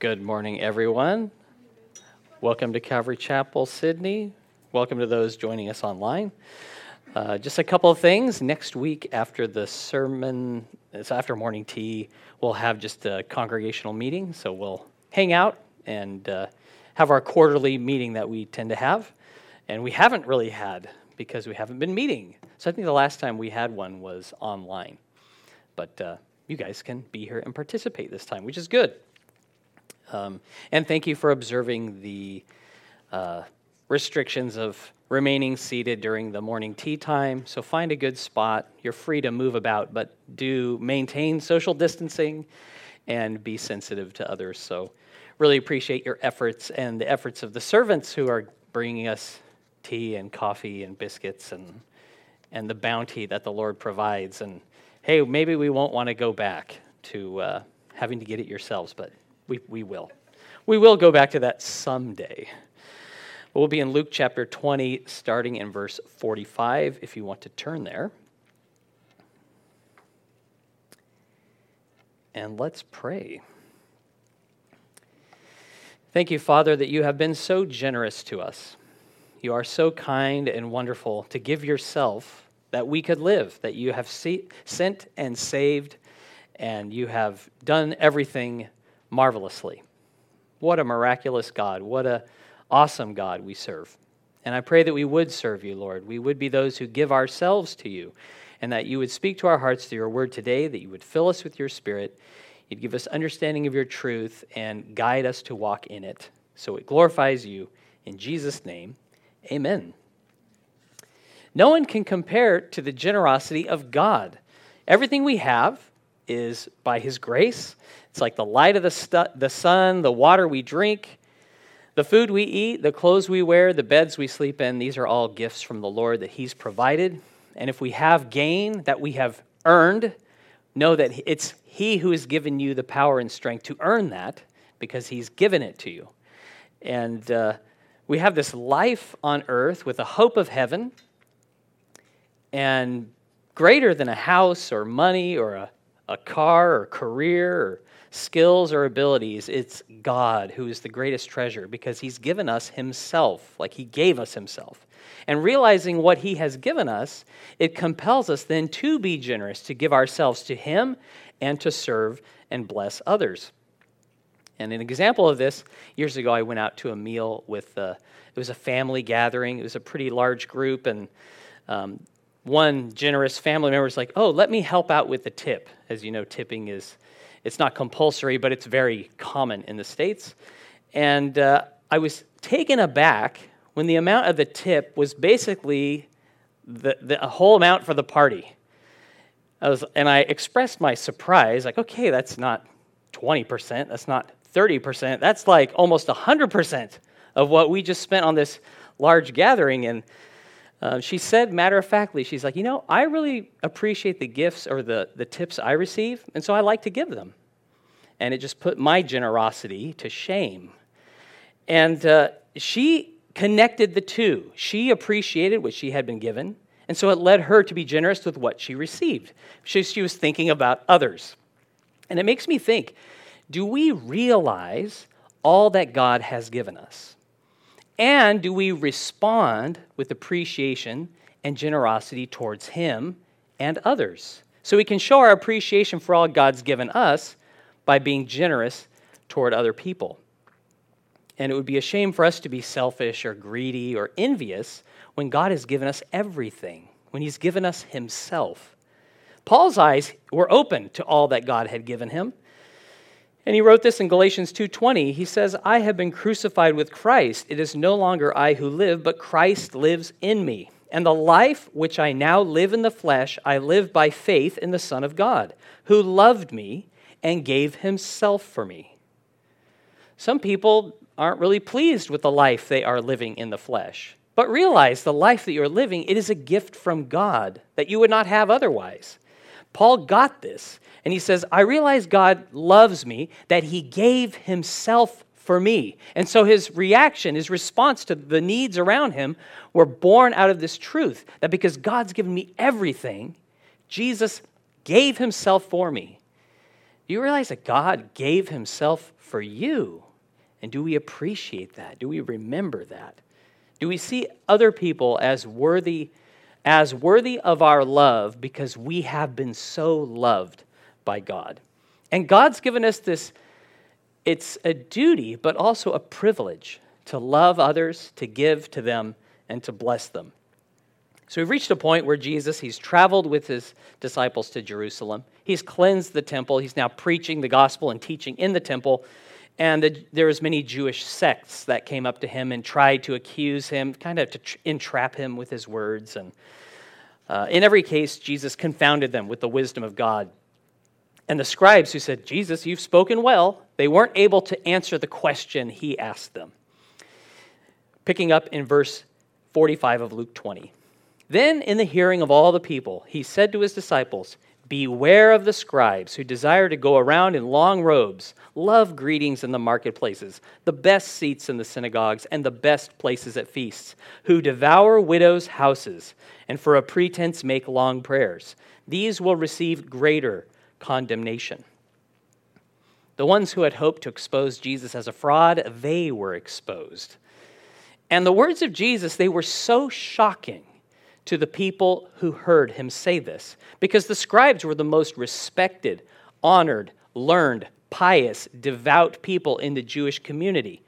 Good morning, everyone. Welcome to Calvary Chapel, Sydney. Welcome to those joining us online. Uh, just a couple of things. Next week, after the sermon, it's after morning tea, we'll have just a congregational meeting. So we'll hang out and uh, have our quarterly meeting that we tend to have. And we haven't really had because we haven't been meeting. So I think the last time we had one was online. But uh, you guys can be here and participate this time, which is good. Um, and thank you for observing the uh, restrictions of remaining seated during the morning tea time. So find a good spot. You're free to move about, but do maintain social distancing and be sensitive to others. So really appreciate your efforts and the efforts of the servants who are bringing us tea and coffee and biscuits and and the bounty that the Lord provides. And hey, maybe we won't want to go back to uh, having to get it yourselves, but we, we will. We will go back to that someday. We'll be in Luke chapter 20, starting in verse 45, if you want to turn there. And let's pray. Thank you, Father, that you have been so generous to us. You are so kind and wonderful to give yourself that we could live, that you have sent and saved, and you have done everything marvelously. What a miraculous God. What a awesome God we serve. And I pray that we would serve you, Lord. We would be those who give ourselves to you, and that you would speak to our hearts through your word today, that you would fill us with your spirit, you'd give us understanding of your truth, and guide us to walk in it. So it glorifies you. In Jesus' name, amen. No one can compare to the generosity of God. Everything we have is by his grace. It's like the light of the, stu- the sun, the water we drink, the food we eat, the clothes we wear, the beds we sleep in. These are all gifts from the Lord that he's provided. And if we have gain that we have earned, know that it's he who has given you the power and strength to earn that because he's given it to you. And uh, we have this life on earth with a hope of heaven and greater than a house or money or a a car or career or skills or abilities. It's God who is the greatest treasure because He's given us Himself, like He gave us Himself. And realizing what He has given us, it compels us then to be generous, to give ourselves to Him and to serve and bless others. And an example of this, years ago, I went out to a meal with, uh, it was a family gathering. It was a pretty large group, and um, one generous family member is like, "Oh, let me help out with the tip." As you know, tipping is it's not compulsory, but it's very common in the states. And uh, I was taken aback when the amount of the tip was basically the, the whole amount for the party. I was, and I expressed my surprise, like, "Okay, that's not 20%. That's not 30%. That's like almost 100% of what we just spent on this large gathering." And uh, she said matter of factly, she's like, you know, I really appreciate the gifts or the, the tips I receive, and so I like to give them. And it just put my generosity to shame. And uh, she connected the two. She appreciated what she had been given, and so it led her to be generous with what she received. She, she was thinking about others. And it makes me think do we realize all that God has given us? And do we respond with appreciation and generosity towards Him and others? So we can show our appreciation for all God's given us by being generous toward other people. And it would be a shame for us to be selfish or greedy or envious when God has given us everything, when He's given us Himself. Paul's eyes were open to all that God had given him. And he wrote this in Galatians 2:20. He says, "I have been crucified with Christ. It is no longer I who live, but Christ lives in me. And the life which I now live in the flesh, I live by faith in the Son of God, who loved me and gave himself for me." Some people aren't really pleased with the life they are living in the flesh. But realize the life that you're living, it is a gift from God that you would not have otherwise. Paul got this. And he says, I realize God loves me, that he gave himself for me. And so his reaction, his response to the needs around him were born out of this truth that because God's given me everything, Jesus gave himself for me. Do you realize that God gave himself for you? And do we appreciate that? Do we remember that? Do we see other people as worthy as worthy of our love because we have been so loved by God? And God's given us this it's a duty but also a privilege to love others, to give to them and to bless them. So we've reached a point where Jesus, he's traveled with his disciples to Jerusalem. He's cleansed the temple. He's now preaching the gospel and teaching in the temple. And the, there was many Jewish sects that came up to him and tried to accuse him, kind of to tr- entrap him with his words. And uh, in every case, Jesus confounded them with the wisdom of God. And the scribes who said, Jesus, you've spoken well, they weren't able to answer the question he asked them. Picking up in verse 45 of Luke 20. Then, in the hearing of all the people, he said to his disciples, Beware of the scribes who desire to go around in long robes, love greetings in the marketplaces, the best seats in the synagogues, and the best places at feasts, who devour widows' houses, and for a pretense make long prayers. These will receive greater condemnation. The ones who had hoped to expose Jesus as a fraud, they were exposed. And the words of Jesus, they were so shocking to the people who heard him say this, because the scribes were the most respected, honored, learned, pious, devout people in the Jewish community.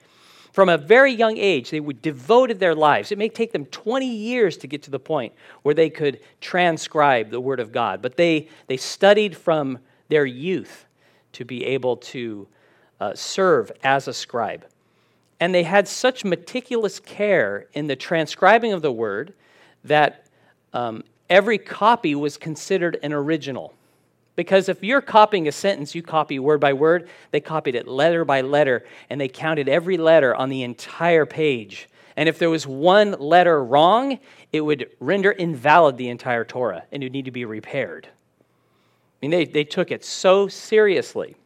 From a very young age, they would devoted their lives. It may take them 20 years to get to the point where they could transcribe the Word of God, but they, they studied from their youth to be able to uh, serve as a scribe. And they had such meticulous care in the transcribing of the Word that um, every copy was considered an original. Because if you're copying a sentence, you copy word by word. They copied it letter by letter, and they counted every letter on the entire page. And if there was one letter wrong, it would render invalid the entire Torah, and it would need to be repaired. I mean, they, they took it so seriously.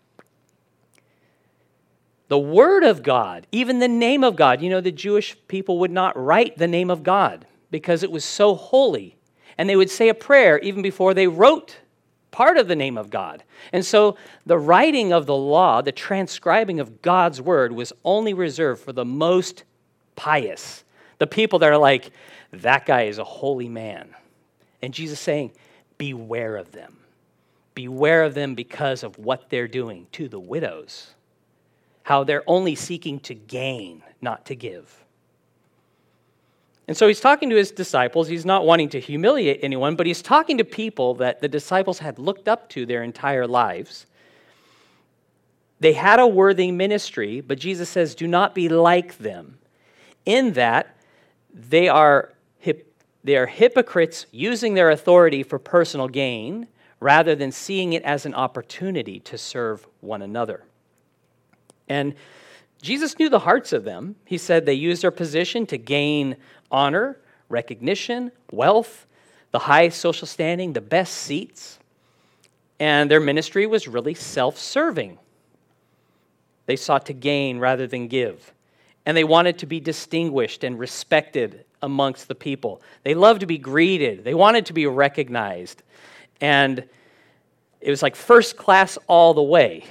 The Word of God, even the name of God, you know, the Jewish people would not write the name of God because it was so holy. And they would say a prayer even before they wrote part of the name of God. And so the writing of the law, the transcribing of God's word, was only reserved for the most pious, the people that are like, that guy is a holy man. And Jesus saying, beware of them. Beware of them because of what they're doing to the widows, how they're only seeking to gain, not to give. And so he's talking to his disciples. He's not wanting to humiliate anyone, but he's talking to people that the disciples had looked up to their entire lives. They had a worthy ministry, but Jesus says, do not be like them, in that they are, hip, they are hypocrites using their authority for personal gain rather than seeing it as an opportunity to serve one another. And Jesus knew the hearts of them. He said they used their position to gain honor, recognition, wealth, the high social standing, the best seats. And their ministry was really self serving. They sought to gain rather than give. And they wanted to be distinguished and respected amongst the people. They loved to be greeted, they wanted to be recognized. And it was like first class all the way.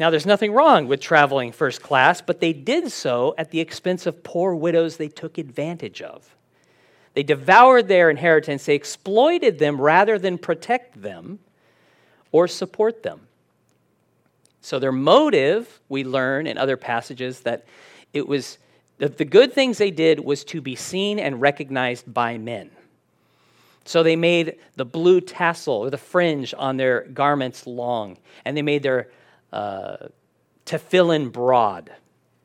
Now, there's nothing wrong with traveling first class, but they did so at the expense of poor widows they took advantage of. They devoured their inheritance, they exploited them rather than protect them or support them. So, their motive, we learn in other passages that it was that the good things they did was to be seen and recognized by men. So they made the blue tassel or the fringe on their garments long, and they made their uh, tefillin broad,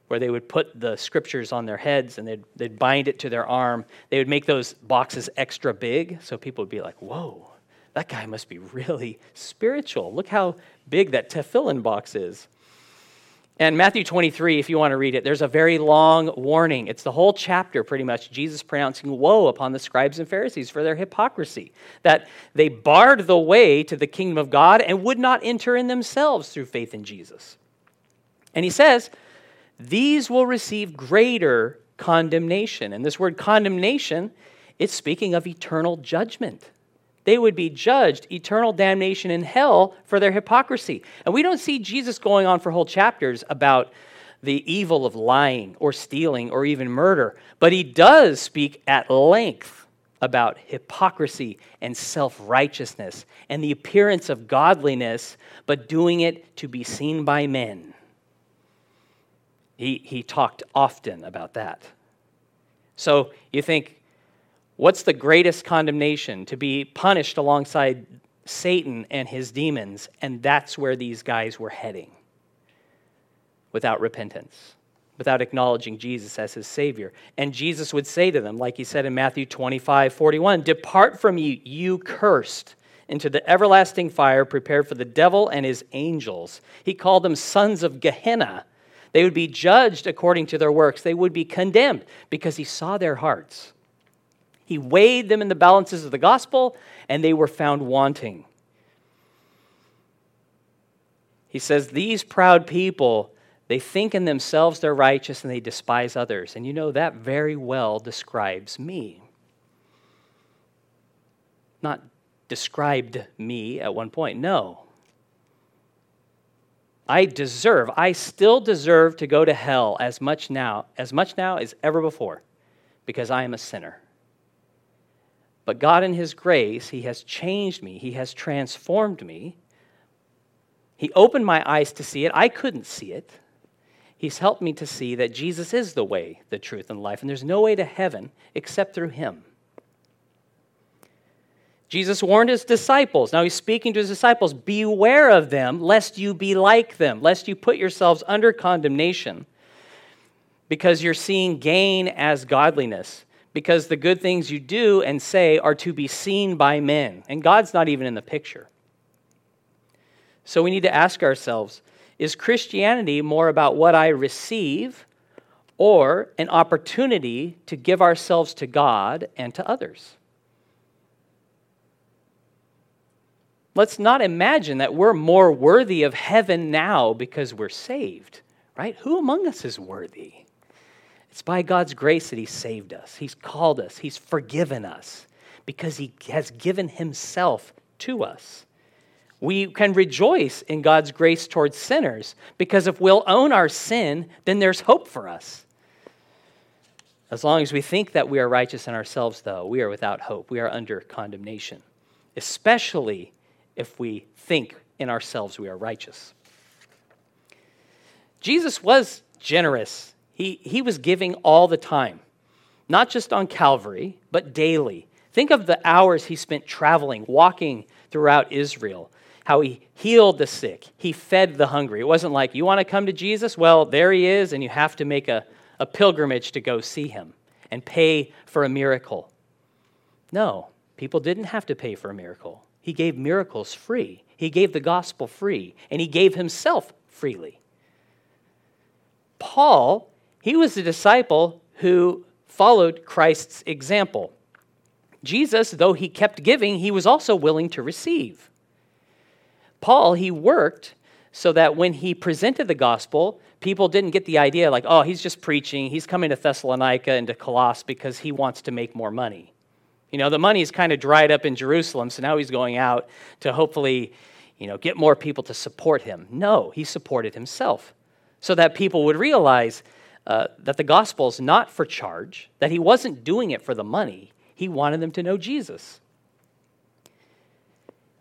where they would put the scriptures on their heads and they'd, they'd bind it to their arm. They would make those boxes extra big, so people would be like, whoa, that guy must be really spiritual. Look how big that tefillin box is. And Matthew 23, if you want to read it, there's a very long warning. It's the whole chapter, pretty much, Jesus pronouncing woe upon the scribes and Pharisees for their hypocrisy, that they barred the way to the kingdom of God and would not enter in themselves through faith in Jesus. And he says, These will receive greater condemnation. And this word condemnation, it's speaking of eternal judgment. They would be judged eternal damnation in hell for their hypocrisy. And we don't see Jesus going on for whole chapters about the evil of lying or stealing or even murder, but he does speak at length about hypocrisy and self righteousness and the appearance of godliness, but doing it to be seen by men. He, he talked often about that. So you think, what's the greatest condemnation? To be punished alongside Satan and his demons. And that's where these guys were heading without repentance, without acknowledging Jesus as his Savior. And Jesus would say to them, like he said in Matthew 25 41, Depart from me, you cursed, into the everlasting fire prepared for the devil and his angels. He called them sons of Gehenna they would be judged according to their works. They would be condemned because he saw their hearts. He weighed them in the balances of the gospel, and they were found wanting. He says, These proud people, they think in themselves they're righteous and they despise others. And you know, that very well describes me. Not described me at one point, no. I deserve, I still deserve to go to hell as much now, as much now as ever before, because I am a sinner. But God, in His grace, He has changed me, He has transformed me. He opened my eyes to see it. I couldn't see it. He's helped me to see that Jesus is the way, the truth, and life, and there's no way to heaven except through Him. Jesus warned his disciples. Now he's speaking to his disciples Beware of them, lest you be like them, lest you put yourselves under condemnation, because you're seeing gain as godliness, because the good things you do and say are to be seen by men. And God's not even in the picture. So we need to ask ourselves is Christianity more about what I receive or an opportunity to give ourselves to God and to others? Let's not imagine that we're more worthy of heaven now because we're saved, right? Who among us is worthy? It's by God's grace that He saved us. He's called us, He's forgiven us because He has given Himself to us. We can rejoice in God's grace towards sinners because if we'll own our sin, then there's hope for us. As long as we think that we are righteous in ourselves, though, we are without hope. We are under condemnation, especially if we think in ourselves we are righteous. Jesus was generous. He, he was giving all the time, not just on Calvary, but daily. Think of the hours he spent traveling, walking throughout Israel, how he healed the sick, he fed the hungry. It wasn't like, you want to come to Jesus? Well, there he is, and you have to make a, a pilgrimage to go see him and pay for a miracle. No, people didn't have to pay for a miracle. He gave miracles free, He gave the gospel free, and He gave Himself freely. Paul, he was a disciple who followed Christ's example. Jesus, though he kept giving, he was also willing to receive. Paul, he worked so that when he presented the gospel, people didn't get the idea like, oh, he's just preaching, he's coming to Thessalonica and to Colossus because he wants to make more money. You know, the money's kind of dried up in Jerusalem, so now he's going out to hopefully, you know, get more people to support him. No, he supported himself so that people would realize uh, that the gospel is not for charge, that he wasn't doing it for the money. He wanted them to know Jesus.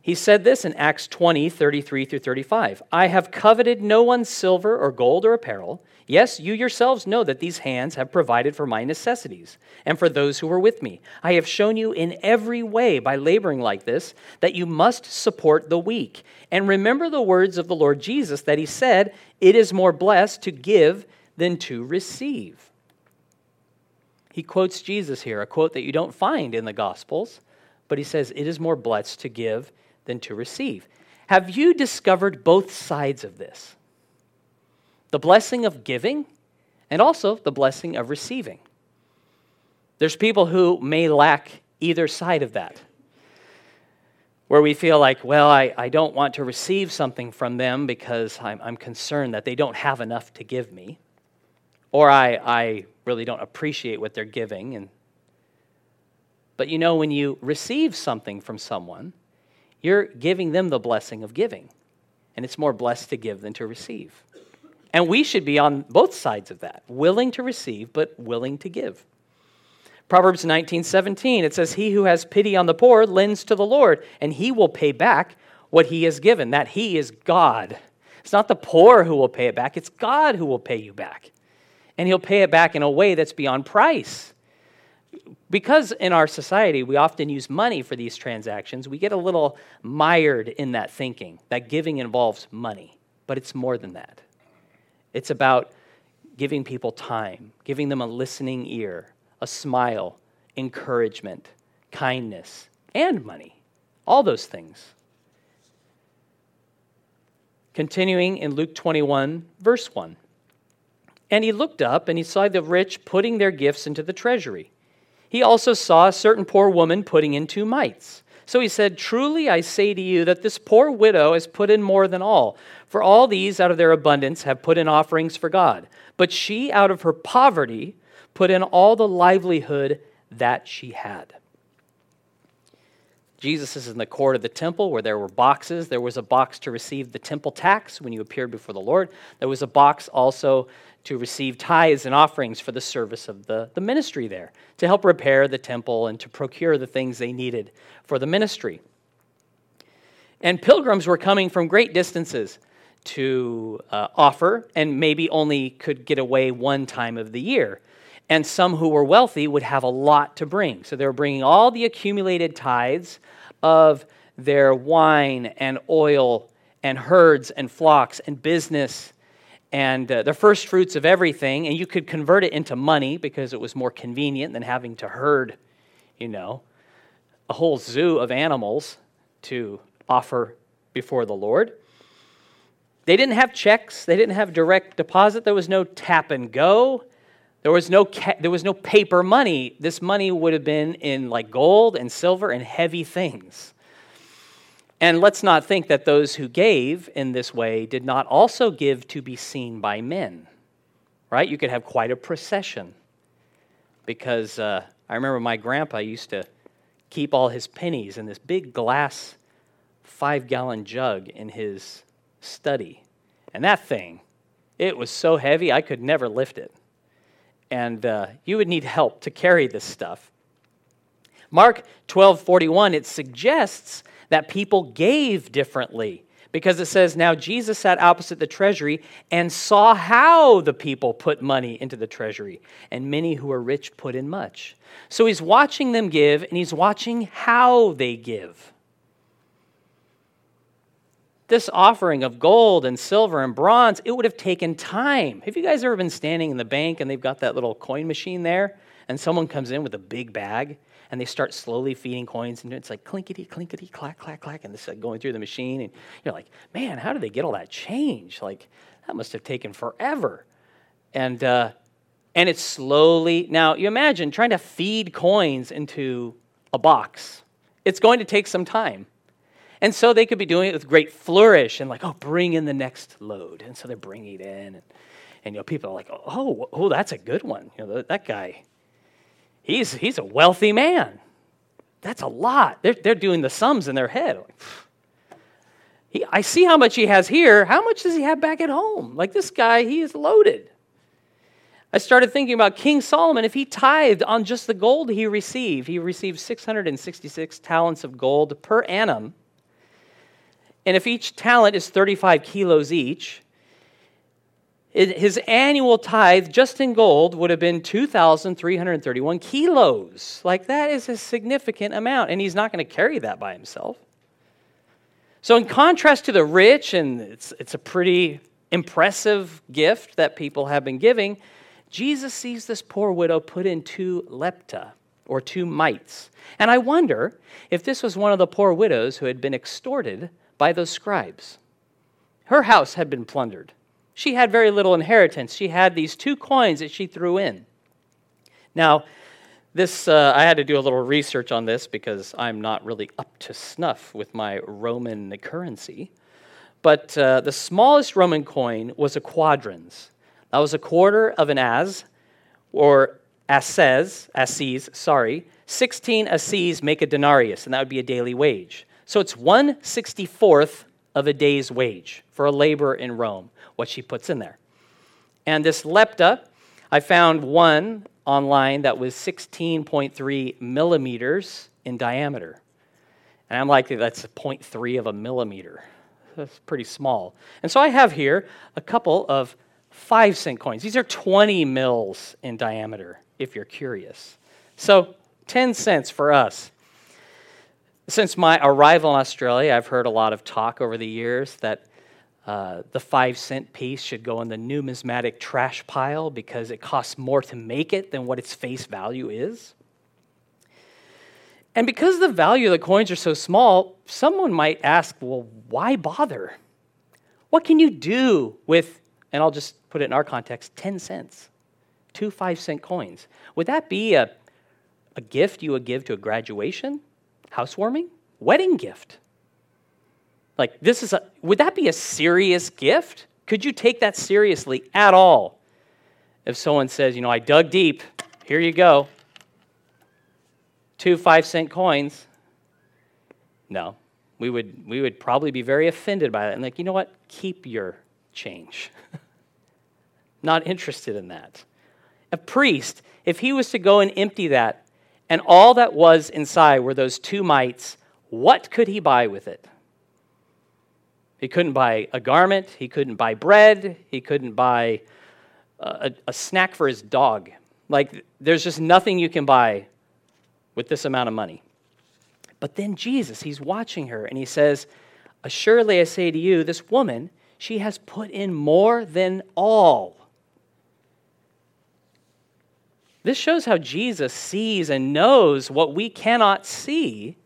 He said this in Acts 20, 33 through 35. I have coveted no one's silver or gold or apparel. Yes, you yourselves know that these hands have provided for my necessities and for those who were with me. I have shown you in every way by laboring like this that you must support the weak. And remember the words of the Lord Jesus that he said, It is more blessed to give than to receive. He quotes Jesus here, a quote that you don't find in the Gospels, but he says, It is more blessed to give than to receive. Have you discovered both sides of this? the blessing of giving and also the blessing of receiving. There's people who may lack either side of that, where we feel like, well, I, I don't want to receive something from them because I'm, I'm concerned that they don't have enough to give me, or I, I really don't appreciate what they're giving. And But you know, when you receive something from someone, you're giving them the blessing of giving. And it's more blessed to give than to receive. And we should be on both sides of that, willing to receive, but willing to give. Proverbs 19:17 it says he who has pity on the poor lends to the Lord and he will pay back what he has given that he is God. It's not the poor who will pay it back, it's God who will pay you back. And he'll pay it back in a way that's beyond price. Because in our society we often use money for these transactions, we get a little mired in that thinking that giving involves money, but it's more than that. It's about giving people time, giving them a listening ear, a smile, encouragement, kindness, and money. All those things. Continuing in Luke 21, verse 1. And he looked up and he saw the rich putting their gifts into the treasury. He also saw a certain poor woman putting in two mites. So he said, Truly I say to you that this poor widow has put in more than all, for all these out of their abundance have put in offerings for God. But she out of her poverty put in all the livelihood that she had. Jesus is in the court of the temple where there were boxes. There was a box to receive the temple tax when you appeared before the Lord. There was a box also to receive tithes and offerings for the service of the, the ministry there, to help repair the temple and to procure the things they needed for the ministry. And pilgrims were coming from great distances to uh, offer and maybe only could get away one time of the year. And some who were wealthy would have a lot to bring. So they were bringing all the accumulated tithes of their wine and oil and herds and flocks and business and uh, the first fruits of everything. And you could convert it into money because it was more convenient than having to herd, you know, a whole zoo of animals to offer before the Lord. They didn't have checks, they didn't have direct deposit, there was no tap and go. There was no ca- there was no paper money. This money would have been in like gold and silver and heavy things. And let's not think that those who gave in this way did not also give to be seen by men. Right? You could have quite a procession. Because uh, I remember my grandpa used to keep all his pennies in this big glass five gallon jug in his study. And that thing, it was so heavy I could never lift it and uh, you would need help to carry this stuff. Mark 12 41, it suggests that people gave differently because it says, Now Jesus sat opposite the treasury and saw how the people put money into the treasury, and many who were rich put in much. So he's watching them give and he's watching how they give this offering of gold and silver and bronze, it would have taken time. Have you guys ever been standing in the bank and they've got that little coin machine there? And someone comes in with a big bag and they start slowly feeding coins and it's like clinkety, clinkety, clack, clack, clack, and this is going through the machine. And you're like, man, how did they get all that change? Like, that must have taken forever. And, uh, and it's slowly, now you imagine trying to feed coins into a box. It's going to take some time. And so they could be doing it with great flourish and like, oh, bring in the next load. And so they're bringing it in. And, and you know, people are like, oh, oh, that's a good one. You know, that guy, he's, he's a wealthy man. That's a lot. They're, they're doing the sums in their head. Like, he, I see how much he has here. How much does he have back at home? Like this guy, he is loaded. I started thinking about King Solomon. If he tithed on just the gold he received, he received 666 talents of gold per annum and if each talent is 35 kilos each, his annual tithe just in gold would have been 2,331 kilos. Like that is a significant amount, and he's not going to carry that by himself. So, in contrast to the rich, and it's, it's a pretty impressive gift that people have been giving, Jesus sees this poor widow put in two lepta, or two mites. And I wonder if this was one of the poor widows who had been extorted by those scribes. Her house had been plundered. She had very little inheritance. She had these two coins that she threw in. Now, this uh, I had to do a little research on this because I'm not really up to snuff with my Roman currency. But uh, the smallest Roman coin was a quadrans. That was a quarter of an as, or asses, asses, sorry, 16 asses make a denarius, and that would be a daily wage. So it's 1 64th of a day's wage for a laborer in Rome, what she puts in there. And this lepta, I found one online that was 16.3 millimeters in diameter. And I'm likely that's 0.3 of a millimeter. That's pretty small. And so I have here a couple of five cent coins. These are 20 mils in diameter, if you're curious. So 10 cents for us. Since my arrival in Australia, I've heard a lot of talk over the years that uh, the five cent piece should go in the numismatic trash pile because it costs more to make it than what its face value is. And because the value of the coins are so small, someone might ask, well, why bother? What can you do with, and I'll just put it in our context, 10 cents, two five cent coins? Would that be a, a gift you would give to a graduation, housewarming, wedding gift? Like, this is a, would that be a serious gift? Could you take that seriously at all? If someone says, you know, I dug deep, here you go, two five cent coins. No, we would, we would probably be very offended by that and like, you know what? Keep your change. Not interested in that. A priest, if he was to go and empty that, and all that was inside were those two mites, what could he buy with it? He couldn't buy a garment. He couldn't buy bread. He couldn't buy a, a, snack for his dog. Like, there's just nothing you can buy with this amount of money. But then Jesus, he's watching her and he says, Assuredly I say to you, this woman, she has put in more than all. This shows how Jesus sees and knows what we cannot see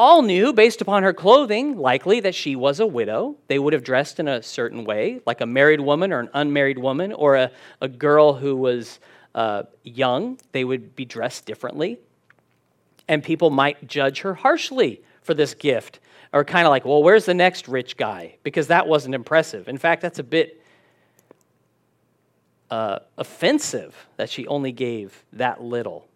all knew, based upon her clothing, likely that she was a widow. They would have dressed in a certain way, like a married woman or an unmarried woman or a, a girl who was uh, young. They would be dressed differently. And people might judge her harshly for this gift, or kind of like, well, where's the next rich guy? Because that wasn't impressive. In fact, that's a bit uh, offensive that she only gave that little.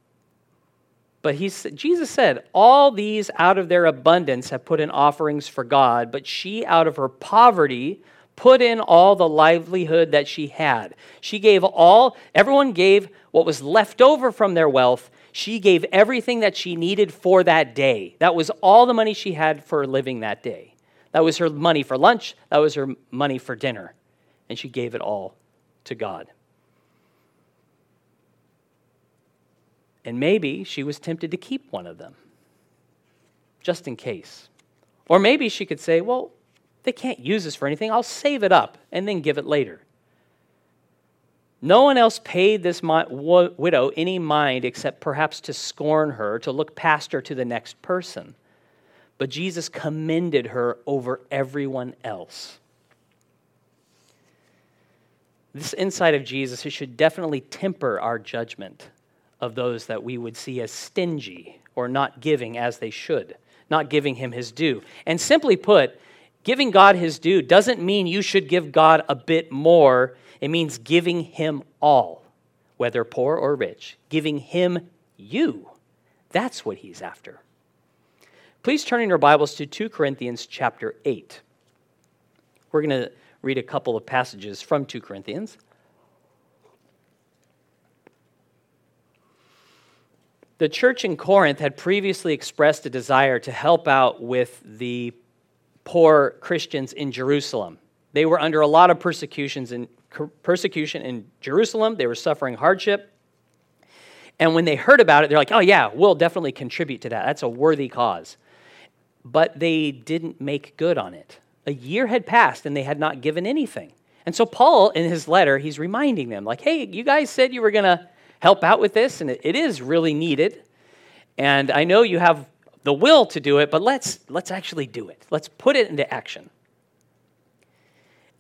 But he, Jesus said, All these out of their abundance have put in offerings for God, but she out of her poverty put in all the livelihood that she had. She gave all, everyone gave what was left over from their wealth. She gave everything that she needed for that day. That was all the money she had for living that day. That was her money for lunch, that was her money for dinner. And she gave it all to God. And maybe she was tempted to keep one of them, just in case. Or maybe she could say, well, they can't use this for anything. I'll save it up and then give it later. No one else paid this widow any mind except perhaps to scorn her, to look past her to the next person. But Jesus commended her over everyone else. This insight of Jesus, should definitely temper our judgment of those that we would see as stingy or not giving as they should, not giving him his due. And simply put, giving God his due doesn't mean you should give God a bit more, it means giving him all, whether poor or rich, giving him you. That's what he's after. Please turn in your Bibles to 2 Corinthians chapter 8. We're going to read a couple of passages from 2 Corinthians. The church in Corinth had previously expressed a desire to help out with the poor Christians in Jerusalem. They were under a lot of persecutions in, persecution in Jerusalem. They were suffering hardship. And when they heard about it, they're like, oh, yeah, we'll definitely contribute to that. That's a worthy cause. But they didn't make good on it. A year had passed and they had not given anything. And so, Paul, in his letter, he's reminding them, like, hey, you guys said you were going to help out with this, and it is really needed. And I know you have the will to do it, but let's, let's actually do it. Let's put it into action.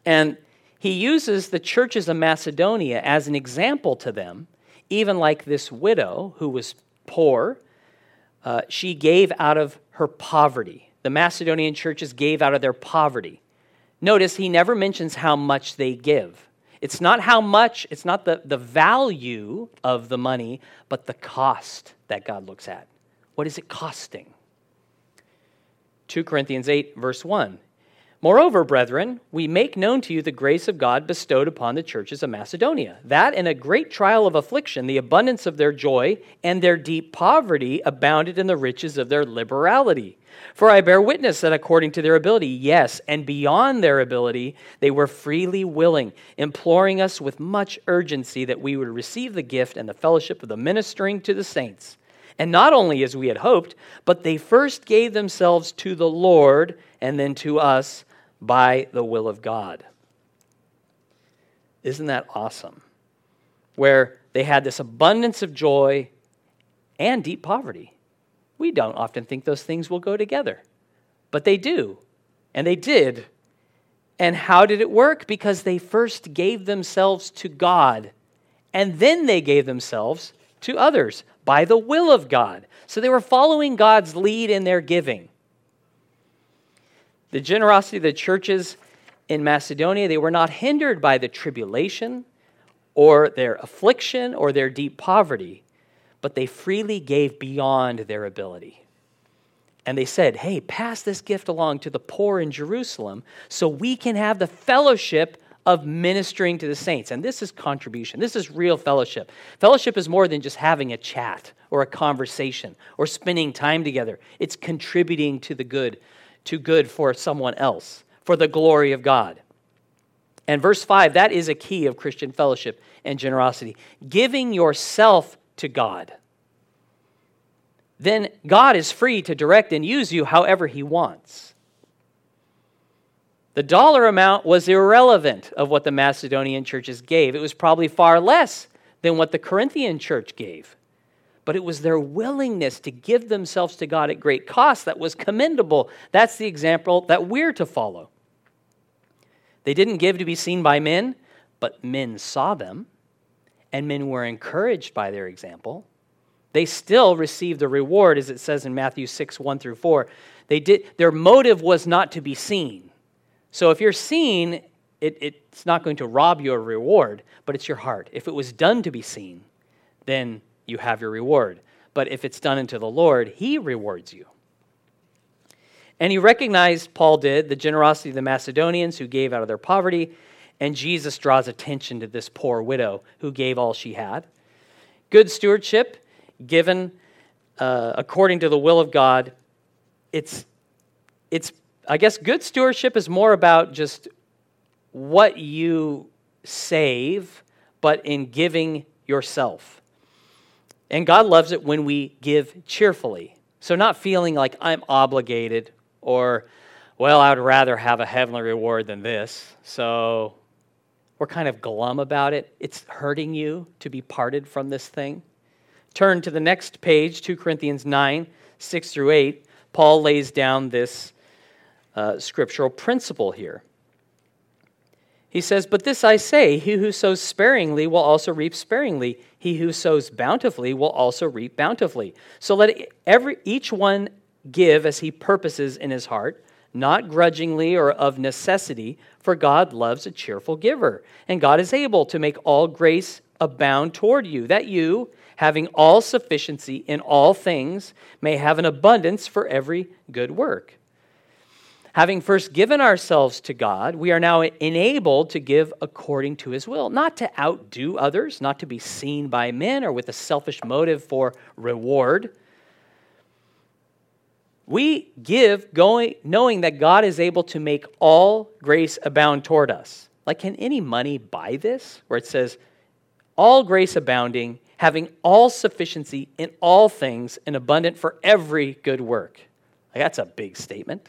And he uses the churches of Macedonia as an example to them, even like this widow who was poor. Uh, she gave out of her poverty. The Macedonian churches gave out of their poverty. Notice he never mentions how much they give. It's not how much, it's not the, the value of the money, but the cost that God looks at. What is it costing? 2 Corinthians 8, verse 1. Moreover, brethren, we make known to you the grace of God bestowed upon the churches of Macedonia, that in a great trial of affliction, the abundance of their joy and their deep poverty abounded in the riches of their liberality. For I bear witness that according to their ability, yes, and beyond their ability, they were freely willing, imploring us with much urgency that we would receive the gift and the fellowship of the ministering to the saints. And not only as we had hoped, but they first gave themselves to the Lord and then to us by the will of God. Isn't that awesome? Where they had this abundance of joy and deep poverty. We don't often think those things will go together, but they do. And they did. And how did it work? Because they first gave themselves to God, and then they gave themselves to others by the will of God. So they were following God's lead in their giving. The generosity of the churches in Macedonia, they were not hindered by the tribulation or their affliction or their deep poverty, but they freely gave beyond their ability. And they said, Hey, pass this gift along to the poor in Jerusalem so we can have the fellowship of ministering to the saints. And this is contribution. This is real fellowship. Fellowship is more than just having a chat or a conversation or spending time together, it's contributing to the good to good for someone else, for the glory of God. And verse 5, that is a key of Christian fellowship and generosity giving yourself to God. Then God is free to direct and use you however He wants. The dollar amount was irrelevant of what the Macedonian churches gave. It was probably far less than what the Corinthian church gave but it was their willingness to give themselves to God at great cost that was commendable. That's the example that we're to follow. They didn't give to be seen by men, but men saw them, and men were encouraged by their example. They still received the reward, as it says in Matthew 6 1 through 4. They did, their motive was not to be seen. So if you're seen, it, it's not going to rob you of reward, but it's your heart. If it was done to be seen, then you have your reward. But if it's done unto the Lord, he rewards you. And he recognized, Paul did, the generosity of the Macedonians who gave out of their poverty, and Jesus draws attention to this poor widow who gave all she had. Good stewardship, given uh, according to the will of God, it's, it's, I guess, good stewardship is more about just what you save, but in giving yourself. And God loves it when we give cheerfully. So, not feeling like I'm obligated or, well, I would rather have a heavenly reward than this. So, we're kind of glum about it. It's hurting you to be parted from this thing. Turn to the next page, 2 Corinthians 9, 6 through 8. Paul lays down this uh, scriptural principle here. He says, But this I say, he who sows sparingly will also reap sparingly. He who sows bountifully will also reap bountifully. So let every, each one give as he purposes in his heart, not grudgingly or of necessity, for God loves a cheerful giver. And God is able to make all grace abound toward you, that you, having all sufficiency in all things, may have an abundance for every good work. Having first given ourselves to God, we are now enabled to give according to his will, not to outdo others, not to be seen by men or with a selfish motive for reward. We give going, knowing that God is able to make all grace abound toward us. Like, can any money buy this? Where it says, all grace abounding, having all sufficiency in all things, and abundant for every good work. Like, that's a big statement.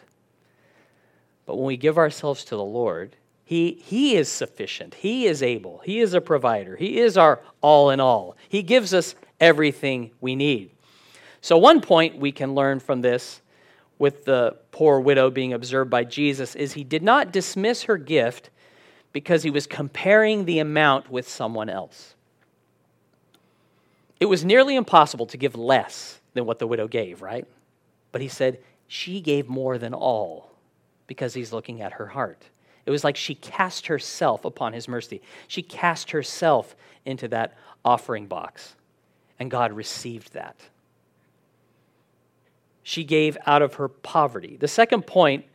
But when we give ourselves to the Lord, he, he is sufficient. He is able. He is a provider. He is our all in all. He gives us everything we need. So, one point we can learn from this with the poor widow being observed by Jesus is he did not dismiss her gift because he was comparing the amount with someone else. It was nearly impossible to give less than what the widow gave, right? But he said, she gave more than all because he's looking at her heart. It was like she cast herself upon his mercy. She cast herself into that offering box, and God received that. She gave out of her poverty. The second point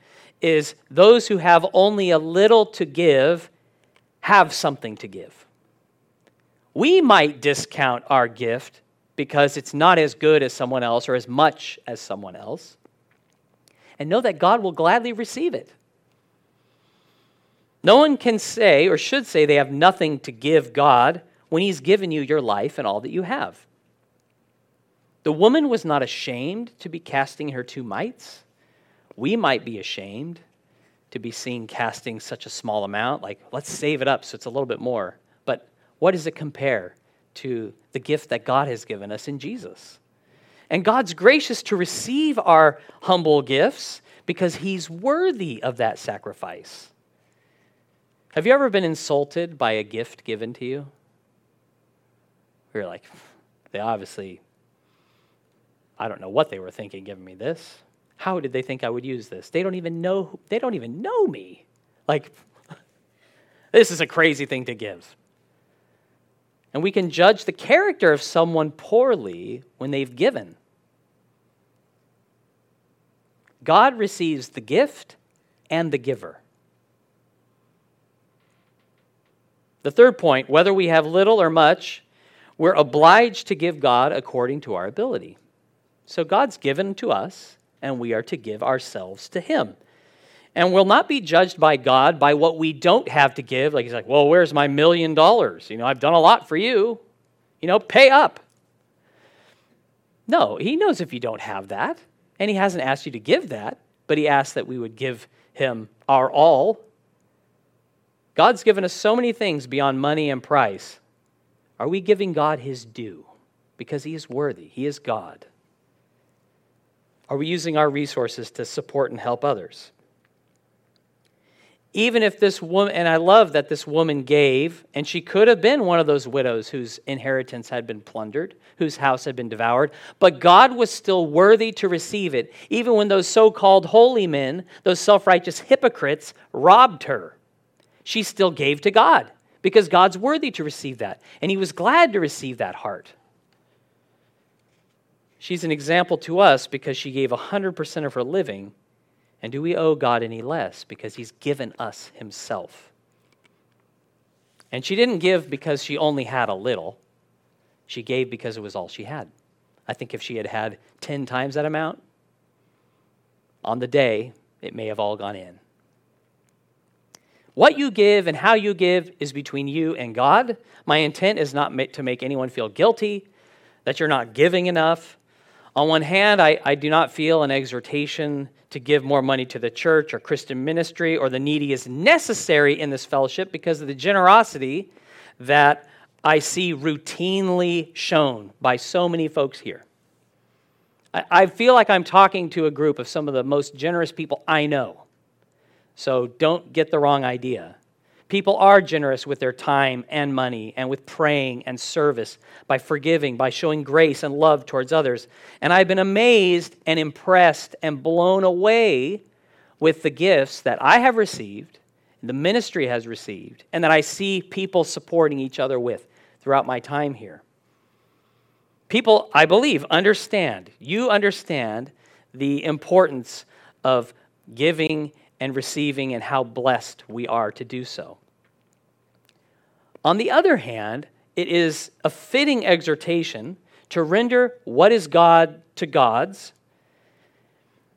is those who have only a little to give have something to give. We might discount our gift because it's not as good as someone else or as much as someone else, and know that God will gladly receive it. No one can say or should say they have nothing to give God when He's given you your life and all that you have. The woman was not ashamed to be casting her two mites. We might be ashamed to be seen casting such a small amount, like, let's save it up so it's a little bit more. But what does it compare to the gift that God has given us in Jesus? And God's gracious to receive our humble gifts because He's worthy of that sacrifice. Have you ever been insulted by a gift given to you? You're like, they obviously, I don't know what they were thinking giving me this. How did they think I would use this? They don't even know, they don't even know me. Like, this is a crazy thing to give. And we can judge the character of someone poorly when they've given. God receives the gift and the giver. The third point whether we have little or much, we're obliged to give God according to our ability. So God's given to us, and we are to give ourselves to Him. And we'll not be judged by God by what we don't have to give. Like He's like, well, where's my million dollars? You know, I've done a lot for you. You know, pay up. No, He knows if you don't have that, and He hasn't asked you to give that, but He asked that we would give Him our all God's given us so many things beyond money and price. Are we giving God his due? Because he is worthy, he is God. Are we using our resources to support and help others? Even if this woman, and I love that this woman gave, and she could have been one of those widows whose inheritance had been plundered, whose house had been devoured, but God was still worthy to receive it, even when those so called holy men, those self righteous hypocrites, robbed her she still gave to God because God's worthy to receive that. And he was glad to receive that heart. She's an example to us because she gave 100% of her living. And do we owe God any less because he's given us himself? And she didn't give because she only had a little. She gave because it was all she had. I think if she had had 10 times that amount on the day, it may have all gone in. What you give and how you give is between you and God. My intent is not to make anyone feel guilty that you're not giving enough. On one hand, I, I do not feel an exhortation to give more money to the church or Christian ministry or the needy is necessary in this fellowship because of the generosity that I see routinely shown by so many folks here. I, I feel like I'm talking to a group of some of the most generous people I know. So don't get the wrong idea. People are generous with their time and money and with praying and service, by forgiving, by showing grace and love towards others. And I've been amazed and impressed and blown away with the gifts that I have received, the ministry has received, and that I see people supporting each other with throughout my time here. People, I believe, understand, you understand the importance of giving and receiving and how blessed we are to do so. On the other hand, it is a fitting exhortation to render what is God to God's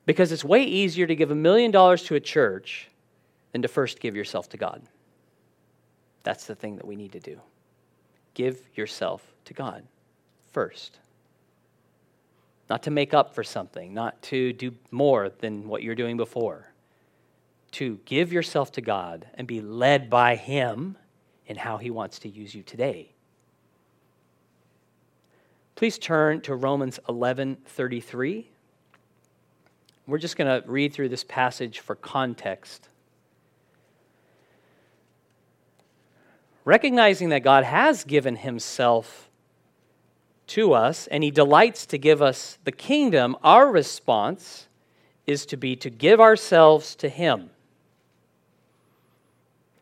because it's way easier to give a million dollars to a church than to first give yourself to God. That's the thing that we need to do. Give yourself to God first. Not to make up for something, not to do more than what you're doing before to give yourself to God and be led by Him in how He wants to use you today. Please turn to Romans 11 33. We're just going to read through this passage for context. Recognizing that God has given Himself to us and He delights to give us the kingdom, our response is to be to give ourselves to Him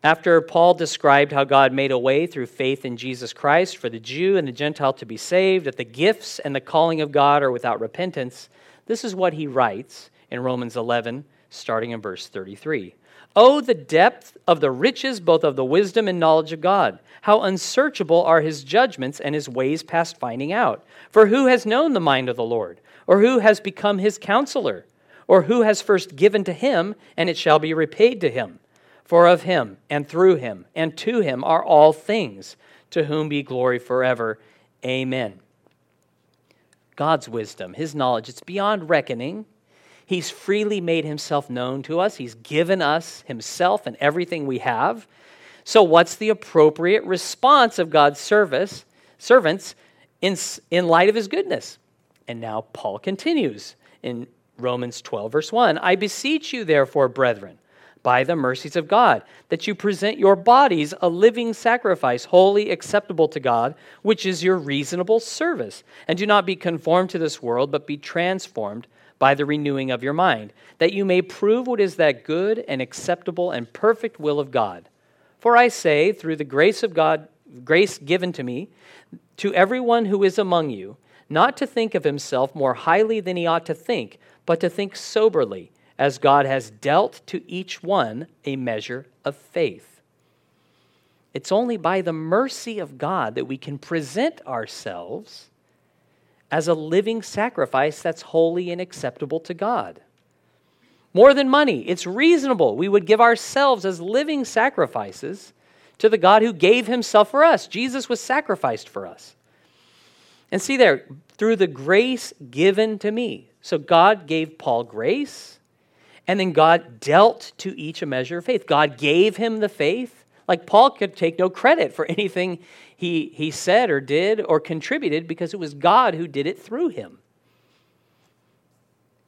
After Paul described how God made a way through faith in Jesus Christ for the Jew and the Gentile to be saved, that the gifts and the calling of God are without repentance, this is what he writes in Romans 11, starting in verse 33. Oh, the depth of the riches both of the wisdom and knowledge of God! How unsearchable are his judgments and his ways past finding out! For who has known the mind of the Lord? Or who has become his counselor? Or who has first given to him, and it shall be repaid to him? For of him, and through him, and to him are all things, to whom be glory forever. Amen. God's wisdom, his knowledge, it's beyond reckoning. He's freely made himself known to us. He's given us himself and everything we have. So, what's the appropriate response of God's service, servants in, in light of his goodness? And now Paul continues in Romans 12, verse 1 I beseech you, therefore, brethren, by the mercies of God, that you present your bodies a living sacrifice, holy acceptable to God, which is your reasonable service. And do not be conformed to this world, but be transformed by the renewing of your mind, that you may prove what is that good and acceptable and perfect will of God. For I say, through the grace of God, grace given to me, to everyone who is among you, not to think of himself more highly than he ought to think, but to think soberly as God has dealt to each one a measure of faith. It's only by the mercy of God that we can present ourselves as a living sacrifice that's holy and acceptable to God. More than money, it's reasonable. We would give ourselves as living sacrifices to the God who gave himself for us. Jesus was sacrificed for us. And see there, through the grace given to me. So God gave Paul grace and then God dealt to each a measure of faith. God gave him the faith. Like Paul could take no credit for anything he, he said or did or contributed because it was God who did it through him.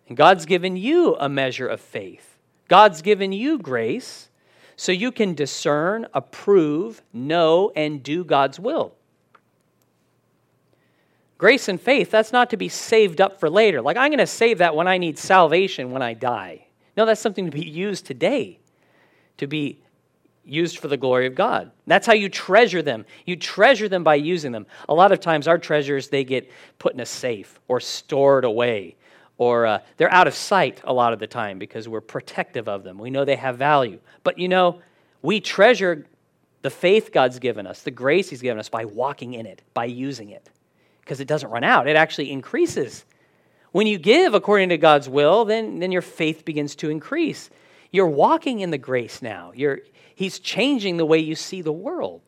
And God's given you a measure of faith. God's given you grace so you can discern, approve, know, and do God's will. Grace and faith, that's not to be saved up for later. Like, I'm going to save that when I need salvation when I die. No, that's something to be used today, to be used for the glory of God. That's how you treasure them. You treasure them by using them. A lot of times, our treasures, they get put in a safe or stored away, or uh, they're out of sight a lot of the time because we're protective of them. We know they have value. But you know, we treasure the faith God's given us, the grace He's given us by walking in it, by using it, because it doesn't run out. It actually increases when you give according to God's will, then, then your faith begins to increase. You're walking in the grace now. You're, he's changing the way you see the world.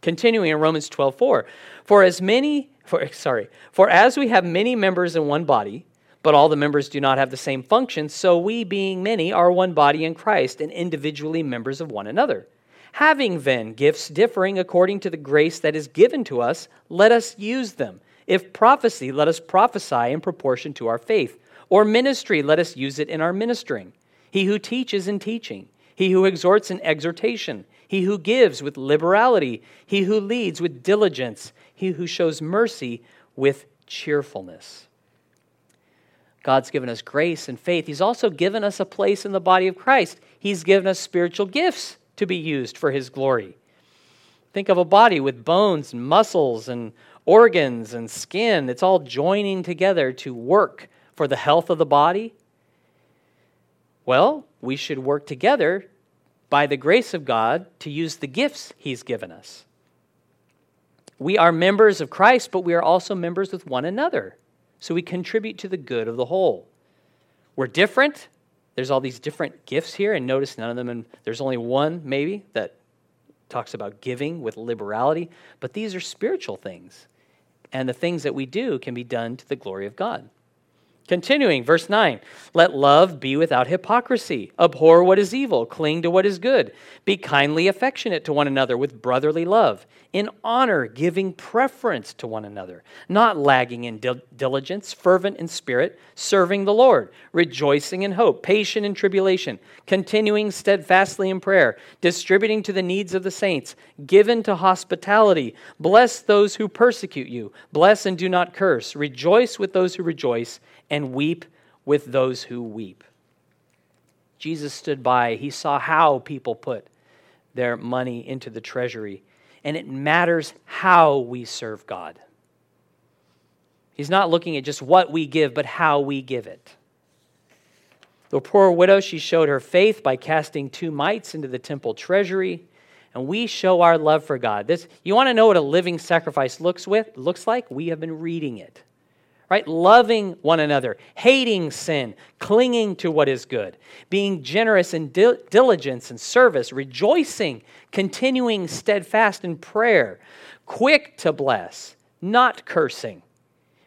Continuing in Romans 12, 4. For as many, for, sorry, for as we have many members in one body, but all the members do not have the same function, so we, being many, are one body in Christ and individually members of one another. Having then gifts differing according to the grace that is given to us, let us use them. If prophecy, let us prophesy in proportion to our faith. Or ministry, let us use it in our ministering. He who teaches in teaching. He who exhorts in exhortation. He who gives with liberality. He who leads with diligence. He who shows mercy with cheerfulness. God's given us grace and faith. He's also given us a place in the body of Christ. He's given us spiritual gifts to be used for His glory. Think of a body with bones and muscles and organs and skin. It's all joining together to work for the health of the body. Well, we should work together by the grace of God to use the gifts He's given us. We are members of Christ, but we are also members with one another. So we contribute to the good of the whole. We're different. There's all these different gifts here, and notice none of them, and there's only one maybe that talks about giving with liberality, but these are spiritual things and the things that we do can be done to the glory of God. Continuing, verse 9 Let love be without hypocrisy. Abhor what is evil, cling to what is good. Be kindly affectionate to one another with brotherly love, in honor, giving preference to one another, not lagging in diligence, fervent in spirit, serving the Lord, rejoicing in hope, patient in tribulation, continuing steadfastly in prayer, distributing to the needs of the saints, given to hospitality. Bless those who persecute you, bless and do not curse, rejoice with those who rejoice and weep with those who weep. Jesus stood by. He saw how people put their money into the treasury. And it matters how we serve God. He's not looking at just what we give, but how we give it. The poor widow, she showed her faith by casting two mites into the temple treasury. And we show our love for God. This, you want to know what a living sacrifice looks, with, looks like? We have been reading it right? Loving one another, hating sin, clinging to what is good, being generous in diligence and service, rejoicing, continuing steadfast in prayer, quick to bless, not cursing,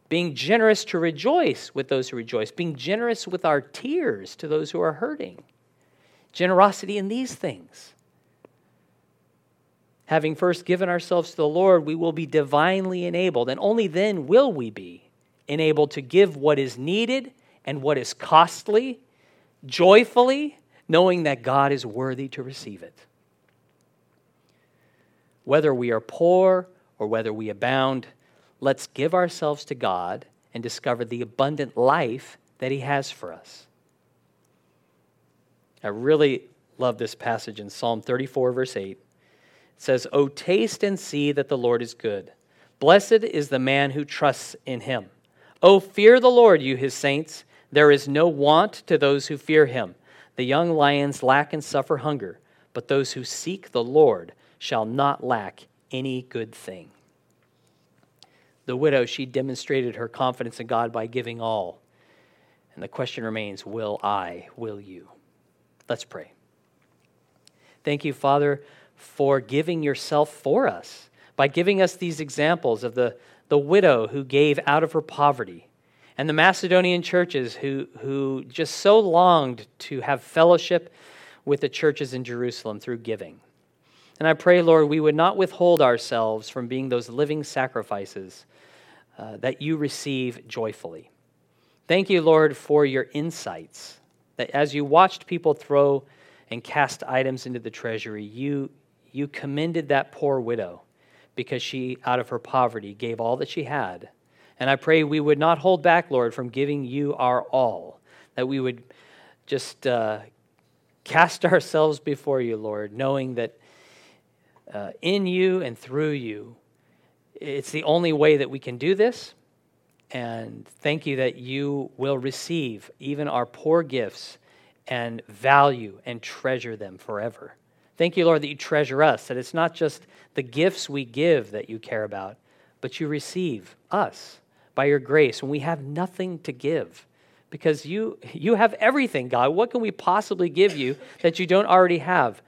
being generous to rejoice with those who rejoice, being generous with our tears to those who are hurting. Generosity in these things. Having first given ourselves to the Lord, we will be divinely enabled, and only then will we be enabled to give what is needed and what is costly joyfully, knowing that God is worthy to receive it. Whether we are poor or whether we abound, let's give ourselves to God and discover the abundant life that He has for us. I really love this passage in Psalm 34, verse 8. It says, Oh, taste and see that the Lord is good. Blessed is the man who trusts in Him. Oh, fear the Lord, you his saints. There is no want to those who fear him. The young lions lack and suffer hunger, but those who seek the Lord shall not lack any good thing. The widow, she demonstrated her confidence in God by giving all. And the question remains will I, will you? Let's pray. Thank you, Father, for giving yourself for us, by giving us these examples of the the widow who gave out of her poverty, and the Macedonian churches who, who just so longed to have fellowship with the churches in Jerusalem through giving. And I pray, Lord, we would not withhold ourselves from being those living sacrifices uh, that you receive joyfully. Thank you, Lord, for your insights. That as you watched people throw and cast items into the treasury, you, you commended that poor widow because she, out of her poverty, gave all that she had. And I pray we would not hold back, Lord, from giving you our all, that we would just uh, cast ourselves before you, Lord, knowing that uh, in you and through you, it's the only way that we can do this. And thank you that you will receive even our poor gifts and value and treasure them forever. Thank you, Lord, that you treasure us, that it's not just the gifts we give that you care about, but you receive us by your grace when we have nothing to give. Because you, you have everything, God. What can we possibly give you that you don't already have?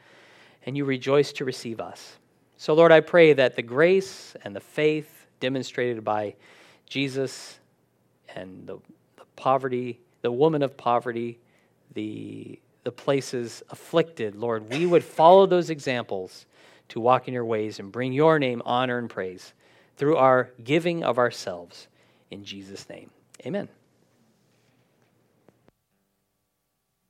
And you rejoice to receive us. So, Lord, I pray that the grace and the faith demonstrated by Jesus and the, the poverty, the woman of poverty, the the places afflicted, Lord, we would follow those examples to walk in your ways and bring your name honor and praise through our giving of ourselves. In Jesus' name, amen.